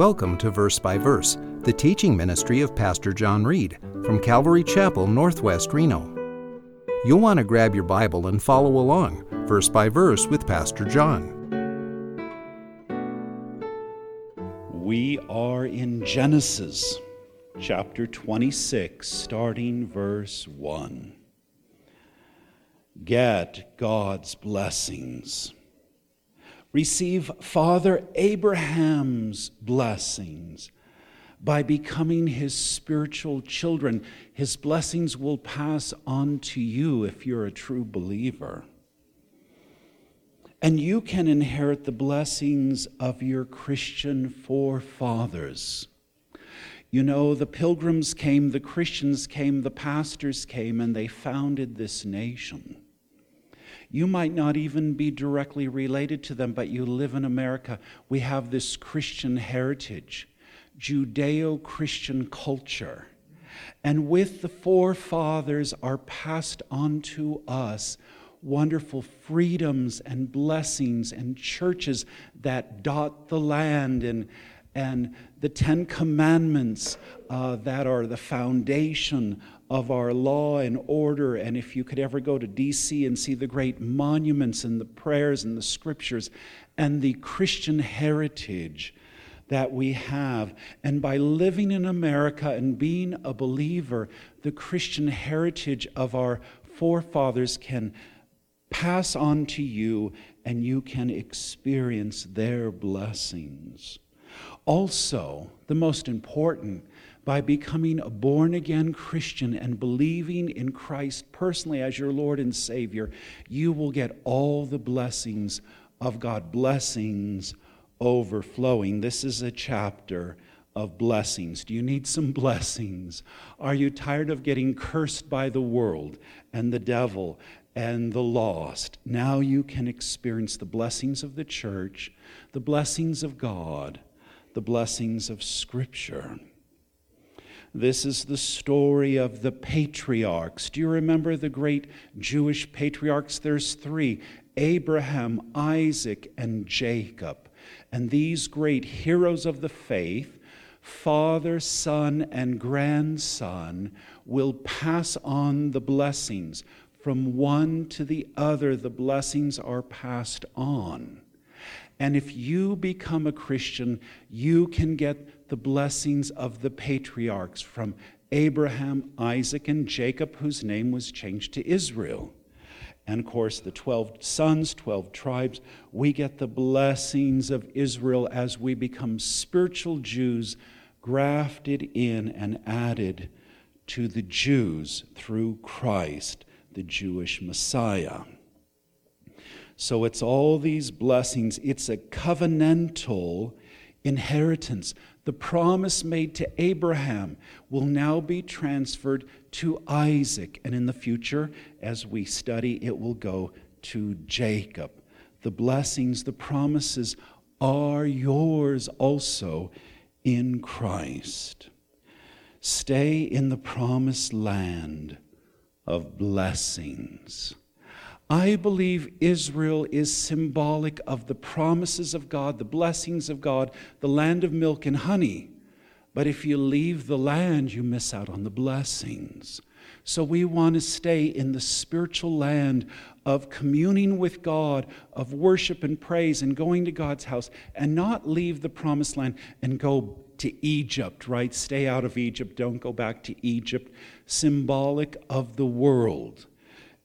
Welcome to Verse by Verse, the teaching ministry of Pastor John Reed from Calvary Chapel, Northwest Reno. You'll want to grab your Bible and follow along, verse by verse, with Pastor John. We are in Genesis chapter 26, starting verse 1. Get God's blessings receive Father Abraham's blessings by becoming his spiritual children. His blessings will pass on to you if you're a true believer. And you can inherit the blessings of your Christian forefathers. You know, the pilgrims came, the Christians came, the pastors came, and they founded this nation. You might not even be directly related to them, but you live in America. We have this Christian heritage, Judeo Christian culture. And with the forefathers are passed on to us wonderful freedoms and blessings and churches that dot the land and and the Ten Commandments uh, that are the foundation of our law and order. And if you could ever go to DC and see the great monuments and the prayers and the scriptures and the Christian heritage that we have. And by living in America and being a believer, the Christian heritage of our forefathers can pass on to you and you can experience their blessings. Also, the most important, by becoming a born again Christian and believing in Christ personally as your Lord and Savior, you will get all the blessings of God, blessings overflowing. This is a chapter of blessings. Do you need some blessings? Are you tired of getting cursed by the world and the devil and the lost? Now you can experience the blessings of the church, the blessings of God the blessings of Scripture. This is the story of the patriarchs. Do you remember the great Jewish patriarchs? There's three Abraham, Isaac, and Jacob. And these great heroes of the faith, father, son, and grandson, will pass on the blessings. From one to the other, the blessings are passed on. And if you become a Christian, you can get the blessings of the patriarchs from Abraham, Isaac, and Jacob, whose name was changed to Israel. And of course, the 12 sons, 12 tribes, we get the blessings of Israel as we become spiritual Jews, grafted in and added to the Jews through Christ, the Jewish Messiah. So it's all these blessings. It's a covenantal inheritance. The promise made to Abraham will now be transferred to Isaac. And in the future, as we study, it will go to Jacob. The blessings, the promises are yours also in Christ. Stay in the promised land of blessings. I believe Israel is symbolic of the promises of God, the blessings of God, the land of milk and honey. But if you leave the land, you miss out on the blessings. So we want to stay in the spiritual land of communing with God, of worship and praise, and going to God's house, and not leave the promised land and go to Egypt, right? Stay out of Egypt, don't go back to Egypt. Symbolic of the world.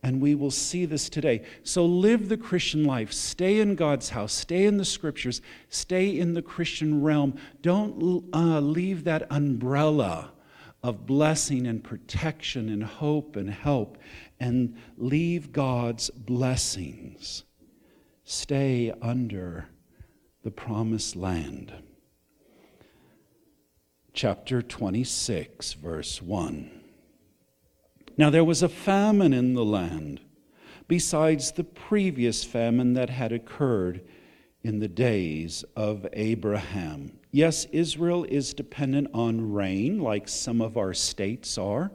And we will see this today. So live the Christian life. Stay in God's house. Stay in the scriptures. Stay in the Christian realm. Don't uh, leave that umbrella of blessing and protection and hope and help and leave God's blessings. Stay under the promised land. Chapter 26, verse 1. Now there was a famine in the land, besides the previous famine that had occurred in the days of Abraham. Yes, Israel is dependent on rain, like some of our states are.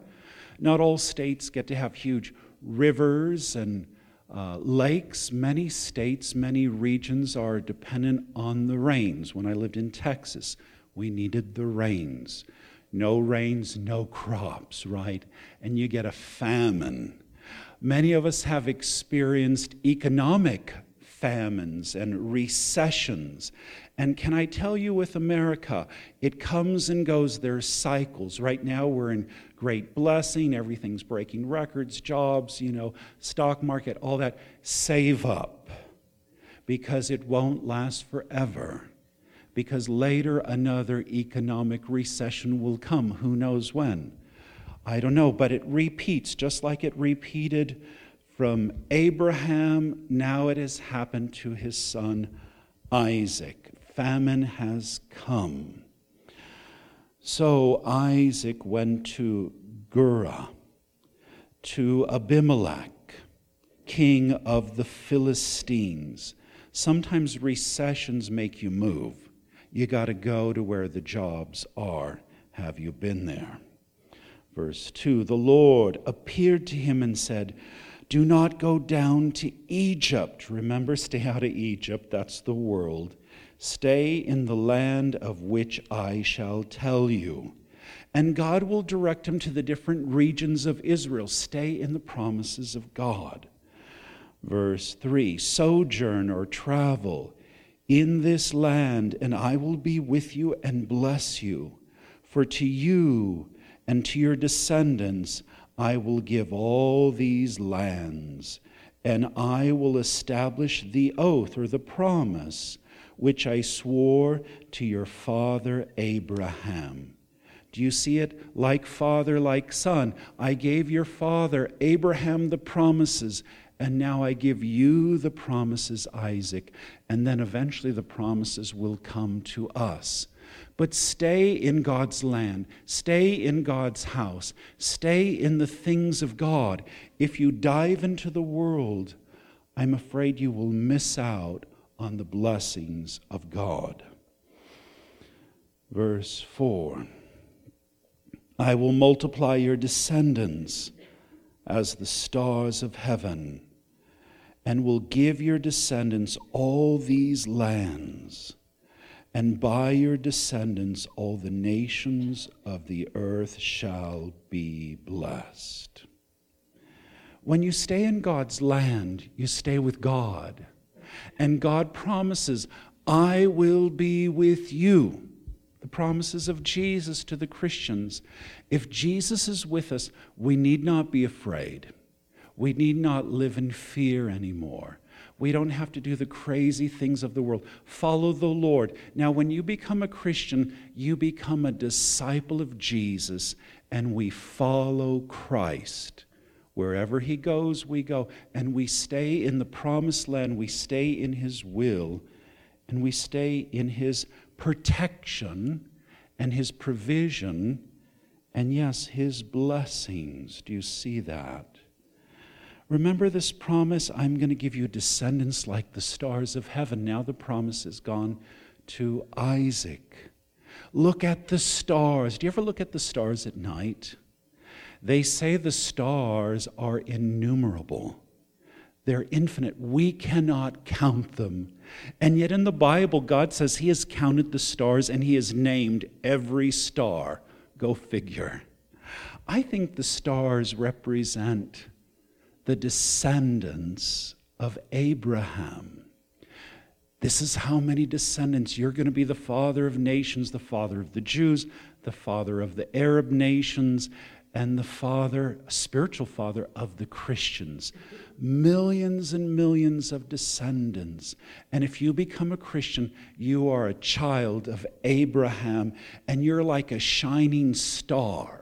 Not all states get to have huge rivers and uh, lakes. Many states, many regions are dependent on the rains. When I lived in Texas, We needed the rains. No rains, no crops, right? And you get a famine. Many of us have experienced economic famines and recessions. And can I tell you with America, it comes and goes, there's cycles. Right now we're in great blessing, everything's breaking records, jobs, you know, stock market, all that. Save up because it won't last forever. Because later another economic recession will come. Who knows when? I don't know, but it repeats just like it repeated from Abraham, now it has happened to his son Isaac. Famine has come. So Isaac went to Gerar, to Abimelech, king of the Philistines. Sometimes recessions make you move. You got to go to where the jobs are. Have you been there? Verse 2 The Lord appeared to him and said, do not go down to Egypt. Remember, stay out of Egypt. That's the world. Stay in the land of which I shall tell you. And God will direct him to the different regions of Israel. Stay in the promises of God. Verse 3 Sojourn or travel in this land, and I will be with you and bless you. For to you and to your descendants I will give all these lands, and I will establish the oath or the promise which I swore to your father Abraham. Do you see it? Like father, like son. I gave your father Abraham the promises, and now I give you the promises, Isaac. And then eventually the promises will come to us. But stay in God's land, stay in God's house, stay in the things of God. If you dive into the world, I'm afraid you will miss out on the blessings of God. Verse 4 I will multiply your descendants as the stars of heaven, and will give your descendants all these lands and by your descendants all the nations of the earth shall be blessed. When you stay in God's land, you stay with God. And God promises, I will be with you. Promises of Jesus to the Christians. If Jesus is with us, we need not be afraid. We need not live in fear anymore. We don't have to do the crazy things of the world. Follow the Lord. Now, when you become a Christian, you become a disciple of Jesus, and we follow Christ. Wherever he goes, we go. And we stay in the promised land, we stay in his will, and we stay in his protection and his provision, and yes, his blessings. Do you see that? Remember this promise I'm going to give you descendants like the stars of heaven. Now the promise is gone to Isaac. Look at the stars. Do you ever look at the stars at night? They say the stars are innumerable. They're infinite. We cannot count them. And yet in the Bible, God says He has counted the stars and He has named every star. Go figure. I think the stars represent the descendants of Abraham. This is how many descendants. You're going to be the father of nations, the father of the Jews, the father of the Arab nations, and the father, spiritual father of the Christians. Millions and millions of descendants. And if you become a Christian, you are a child of Abraham, and you're like a shining star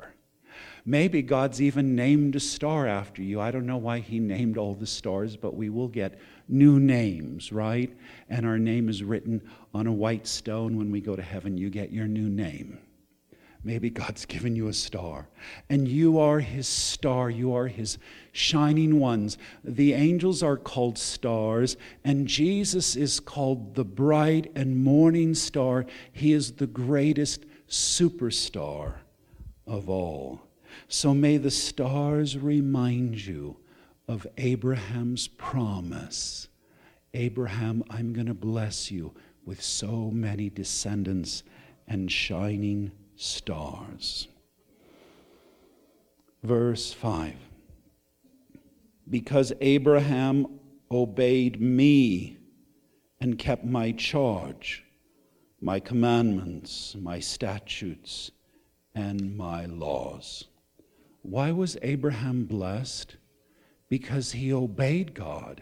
Maybe God's even named a star after you. I don't know why He named all the stars, but we will get new names, right? And our name is written on a white stone when we go to heaven. You get your new name. Maybe God's given you a star, and you are His star. You are His shining ones. The angels are called stars, and Jesus is called the bright and morning star. He is the greatest superstar of all. So may the stars remind you of Abraham's promise. Abraham, I'm going to bless you with so many descendants, and shining stars. Verse 5 Because Abraham obeyed me and kept my charge, my commandments, my statutes, and my laws. Why was Abraham blessed? Because he obeyed God.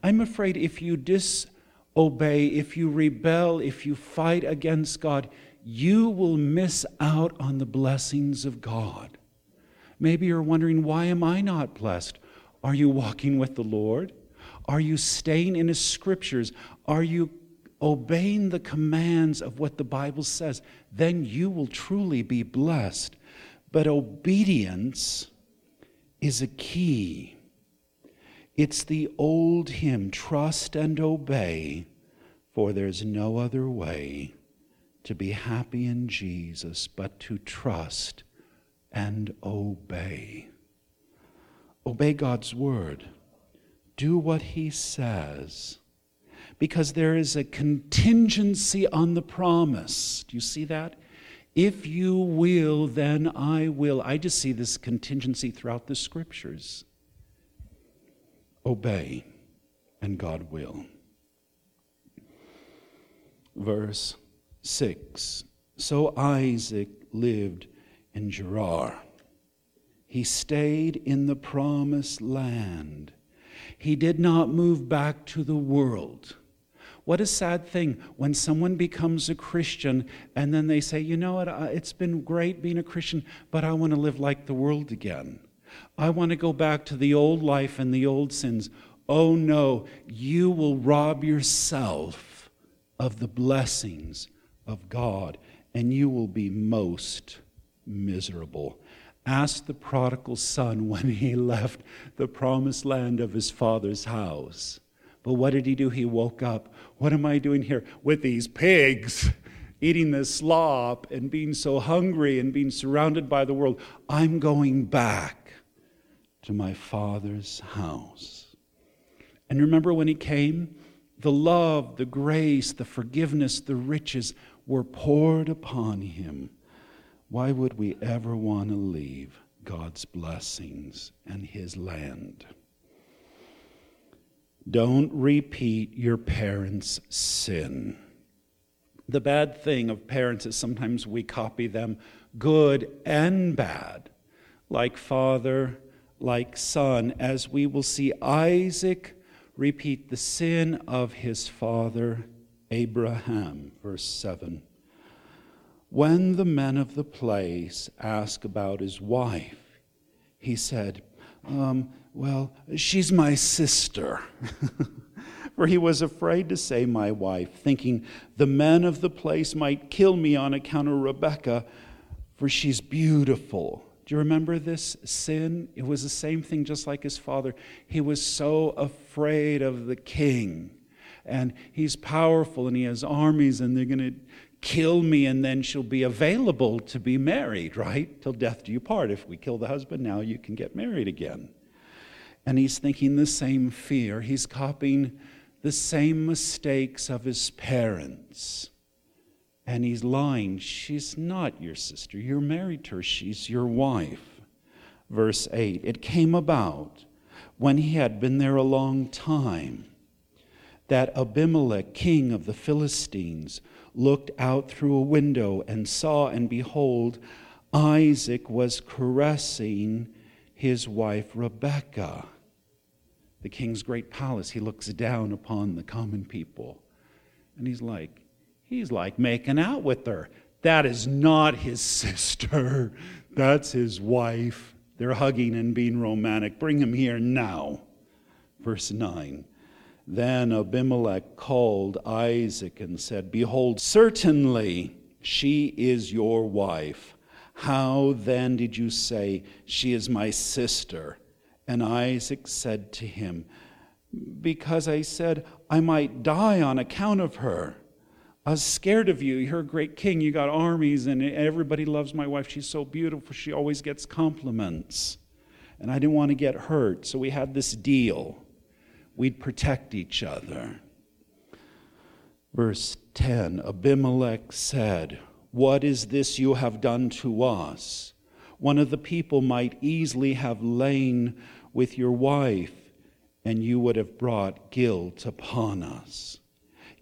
I'm afraid if you disobey, if you rebel, if you fight against God, you will miss out on the blessings of God. Maybe you're wondering, why am I not blessed? Are you walking with the Lord? Are you staying in His scriptures? Are you obeying the commands of what the Bible says? Then you will truly be blessed. But obedience is a key. It's the old hymn trust and obey, for there's no other way to be happy in Jesus but to trust and obey. Obey God's word. Do what he says. Because there is a contingency on the promise. Do you see that? If you will, then I will. I just see this contingency throughout the scriptures. Obey, and God will. Verse 6 So Isaac lived in Gerar. He stayed in the promised land. He did not move back to the world. What a sad thing when someone becomes a Christian and then they say, you know what, it's been great being a Christian, but I want to live like the world again. I want to go back to the old life and the old sins. Oh no, you will rob yourself of the blessings of God and you will be most miserable. Ask the prodigal son when he left the promised land of his father's house. But what did he do? He woke up. What am I doing here with these pigs? Eating this slop and being so hungry and being surrounded by the world. I'm going back to my father's house. And remember when he came? The love, the grace, the forgiveness, the riches were poured upon him. Why would we ever want to leave God's blessings and his land? Don't repeat your parents' sin. The bad thing of parents is sometimes we copy them, good and bad, like father, like son, as we will see Isaac repeat the sin of his father Abraham. Verse 7. When the men of the place asked about his wife, he said, um, well, she's my sister. For he was afraid to say my wife, thinking the men of the place might kill me on account of Rebekah, for she's beautiful. Do you remember this sin? It was the same thing, just like his father. He was so afraid of the king. And he's powerful and he has armies, and they're going to kill me, and then she'll be available to be married, right? Till death do you part. If we kill the husband now, you can get married again. And he's thinking the same fear. He's copying the same mistakes of his parents. And he's lying. She's not your sister. You're married to her. She's your wife. Verse 8 It came about when he had been there a long time that Abimelech, king of the Philistines, looked out through a window and saw, and behold, Isaac was caressing his wife Rebekah. The king's great palace, he looks down upon the common people. And he's like, he's like making out with her. That is not his sister. That's his wife. They're hugging and being romantic. Bring him here now. Verse 9. Then Abimelech called Isaac and said, Behold, certainly she is your wife. How then did you say, She is my sister? And Isaac said to him, Because I said I might die on account of her. I was scared of you. You're a great king. You got armies, and everybody loves my wife. She's so beautiful. She always gets compliments. And I didn't want to get hurt. So we had this deal we'd protect each other. Verse 10 Abimelech said, What is this you have done to us? One of the people might easily have lain with your wife, and you would have brought guilt upon us.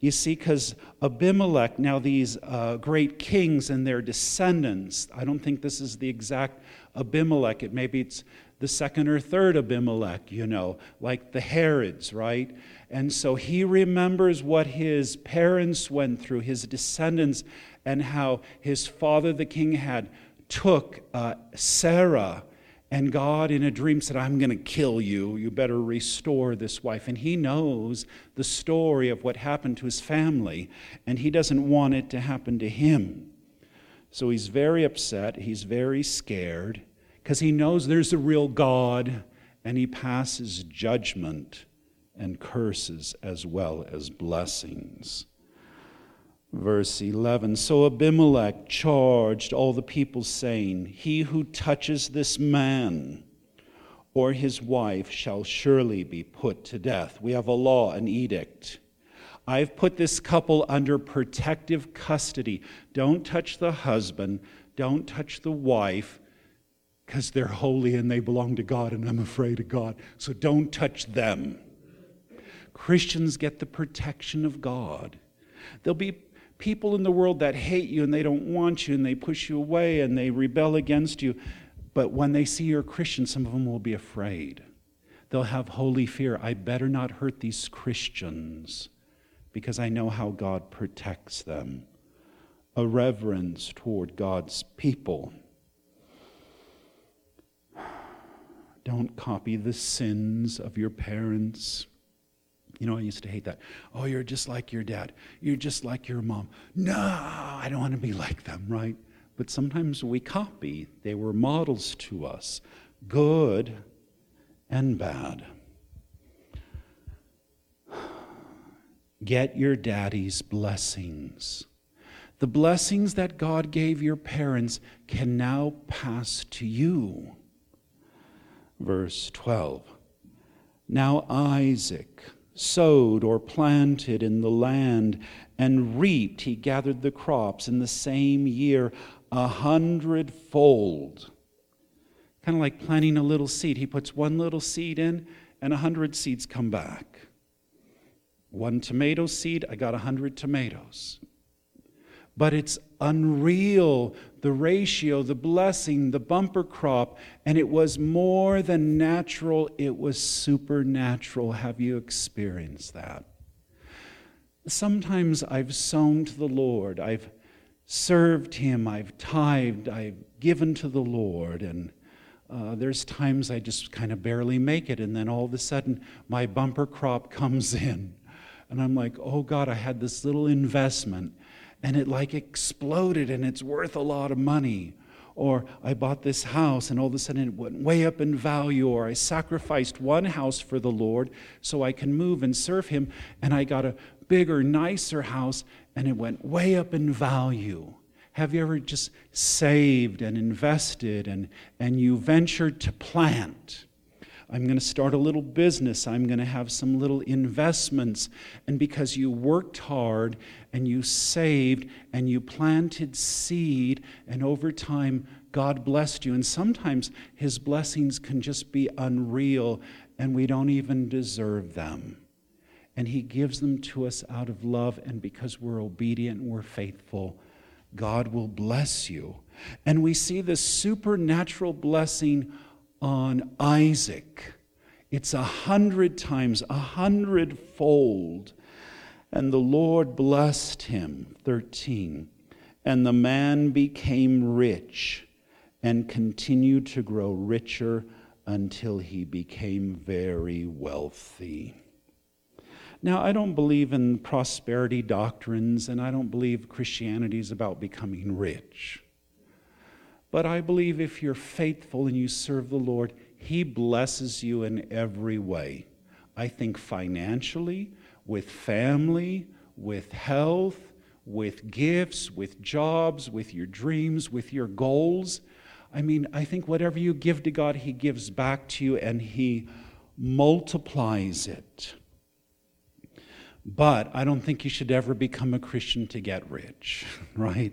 You see, because Abimelech, now these uh, great kings and their descendants, I don't think this is the exact Abimelech. It maybe it's the second or third Abimelech, you know, like the Herods, right? And so he remembers what his parents went through, his descendants, and how his father, the king, had took uh, Sarah and God, in a dream, said, I'm going to kill you. You better restore this wife. And he knows the story of what happened to his family, and he doesn't want it to happen to him. So he's very upset. He's very scared because he knows there's a real God, and he passes judgment and curses as well as blessings. Verse 11 So Abimelech charged all the people, saying, He who touches this man or his wife shall surely be put to death. We have a law, an edict. I've put this couple under protective custody. Don't touch the husband, don't touch the wife, because they're holy and they belong to God, and I'm afraid of God. So don't touch them. Christians get the protection of God. There'll be people in the world that hate you and they don't want you and they push you away and they rebel against you. But when they see you're a Christian, some of them will be afraid. They'll have holy fear. I better not hurt these Christians because I know how God protects them. A reverence toward God's people. Don't copy the sins of your parents. You know, I used to hate that. Oh, you're just like your dad. You're just like your mom. No, I don't want to be like them, right? But sometimes we copy. They were models to us, good and bad. Get your daddy's blessings. The blessings that God gave your parents can now pass to you. Verse 12. Now Isaac sowed or planted in the land and reaped, he gathered the crops in the same year a hundredfold. Kind of like planting a little seed. He puts one little seed in, and a hundred seeds come back. One tomato seed, I got a hundred tomatoes. But it's unreal the ratio, the blessing, the bumper crop, and it was more than natural, it was supernatural. Have you experienced that? Sometimes I've sown to the Lord, I've served Him, I've tithed, I've given to the Lord, and uh, there's times I just kind of barely make it, and then all of a sudden my bumper crop comes in. And I'm like, oh God, I had this little investment and it like exploded and it's worth a lot of money. Or I bought this house and all of a sudden it went way up in value. Or I sacrificed one house for the Lord so I can move and serve Him and I got a bigger, nicer house and it went way up in value. Have you ever just saved and invested and, and you ventured to plant? I'm going to start a little business. I'm going to have some little investments. And because you worked hard and you saved and you planted seed, and over time, God blessed you. And sometimes His blessings can just be unreal and we don't even deserve them. And He gives them to us out of love, and because we're obedient and we're faithful, God will bless you. And we see this supernatural blessing on Isaac. It's a hundred times, a hundredfold. And the Lord blessed him. 13. And the man became rich and continued to grow richer until he became very wealthy. Now, I don't believe in prosperity doctrines, and I don't believe Christianity is about becoming rich. But I believe if you're faithful and you serve the Lord, He blesses you in every way. I think financially, with family, with health, with gifts, with jobs, with your dreams, with your goals. I mean, I think whatever you give to God, He gives back to you and He multiplies it. But I don't think you should ever become a Christian to get rich, right?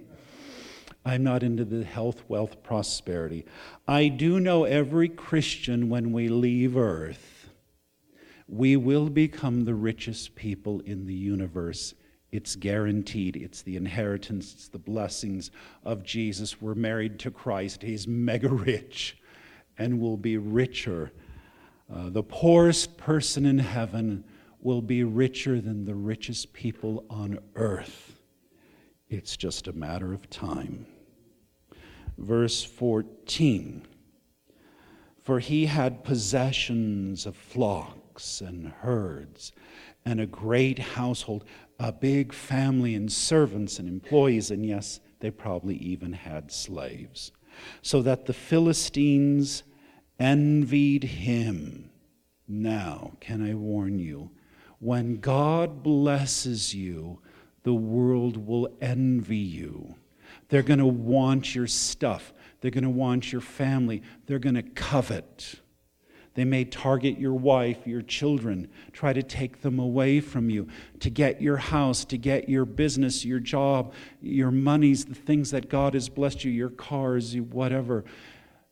I'm not into the health, wealth, prosperity. I do know every Christian, when we leave earth, we will become the richest people in the universe. It's guaranteed. It's the inheritance, it's the blessings of Jesus. We're married to Christ. He's mega rich and will be richer. Uh, the poorest person in heaven will be richer than the richest people on earth. It's just a matter of time verse 14. For he had possessions of flocks and herds and a great household, a big family and servants and employees, and yes, they probably even had slaves. So that the Philistines envied him. Now, can I warn you? When God blesses you, the world will envy you. They're going to want your stuff. They're going to want your family. They're going to covet. They may target your wife, your children, try to take them away from you, to get your house, to get your business, your job, your monies, the things that God has blessed you, your cars, whatever.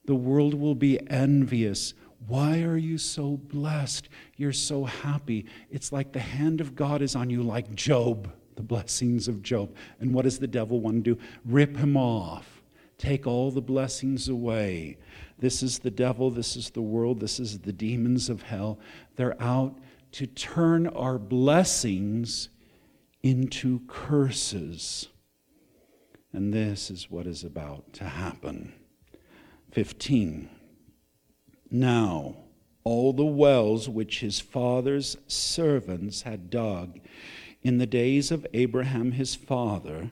The world will be envious. Why are you so blessed? You're so happy. It's like the hand of God is on you, like Job the blessings of Job. And what does the devil want to do? Rip him off, take all the blessings away. This is the devil, this is the world, this is the demons of hell. They're out to turn our blessings into curses. And this is what is about to happen. 15. Now, all the wells which his father's servants had dug in the days of Abraham his father,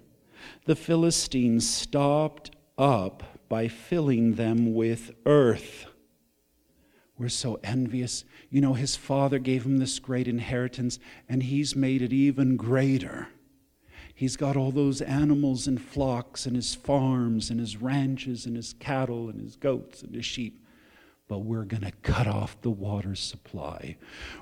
the Philistines stopped up by filling them with earth. We're so envious. You know, his father gave him this great inheritance, and he's made it even greater. He's got all those animals and flocks, and his farms, and his ranches, and his cattle, and his goats, and his sheep. But we're going to cut off the water supply.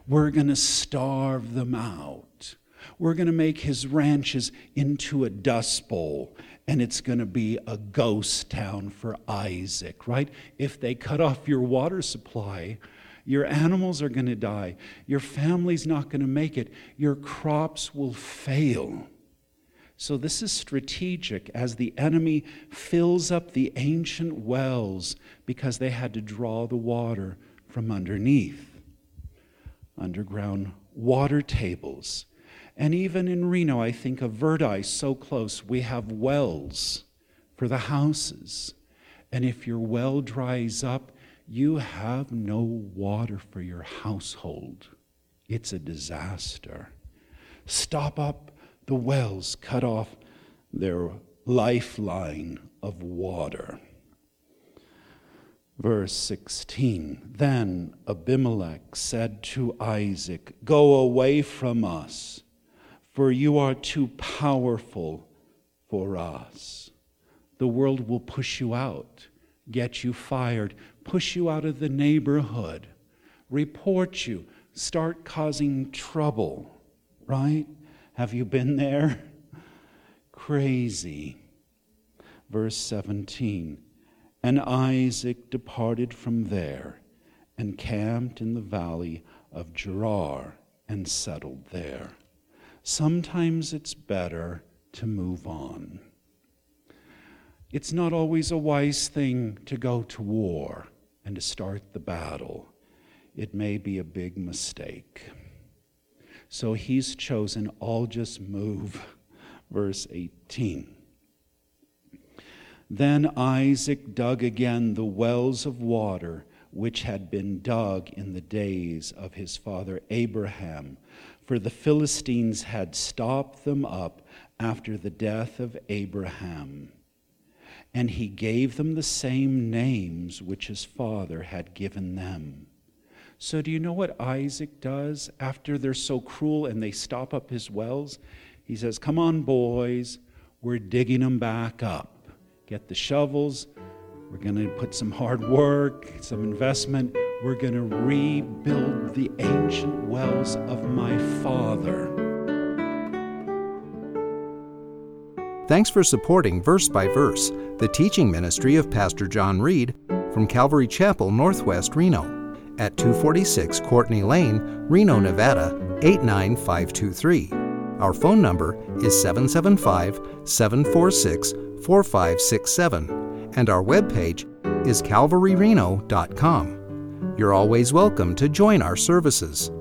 We're going to starve them out. We're going to make his ranches into a dust bowl, and it's going to be a ghost town for Isaac, right? If they cut off your water supply, your animals are going to die. Your family's not going to make it. Your crops will fail. So, this is strategic as the enemy fills up the ancient wells because they had to draw the water from underneath. Underground water tables and even in Reno, I think of Verdi, so close, we have wells for the houses. And if your well dries up, you have no water for your household. It's a disaster. Stop up the wells, cut off their lifeline of water. Verse 16 Then Abimelech said to Isaac, Go away from us for you are too powerful for us. The world will push you out, get you fired, push you out of the neighborhood, report you, start causing trouble, right? Have you been there? Crazy. Verse 17 And Isaac departed from there and camped in the valley of Gerar and settled there sometimes it's better to move on. It's not always a wise thing to go to war and to start the battle. It may be a big mistake. So he's chosen, I'll just move. Verse 18. Then Isaac dug again the wells of water which had been dug in the days of his father Abraham for the Philistines had stopped them up after the death of Abraham. And he gave them the same names which his father had given them. So, do you know what Isaac does after they're so cruel and they stop up his wells? He says, Come on, boys, we're digging them back up. Get the shovels, we're going to put some hard work, some investment. We're going to rebuild the ancient wells of my Father. Thanks for supporting Verse by Verse, the teaching ministry of Pastor John Reed from Calvary Chapel, Northwest Reno, at 246 Courtney Lane, Reno, Nevada, 89523. Our phone number is 775 746 4567, and our webpage is calvaryreno.com. You're always welcome to join our services.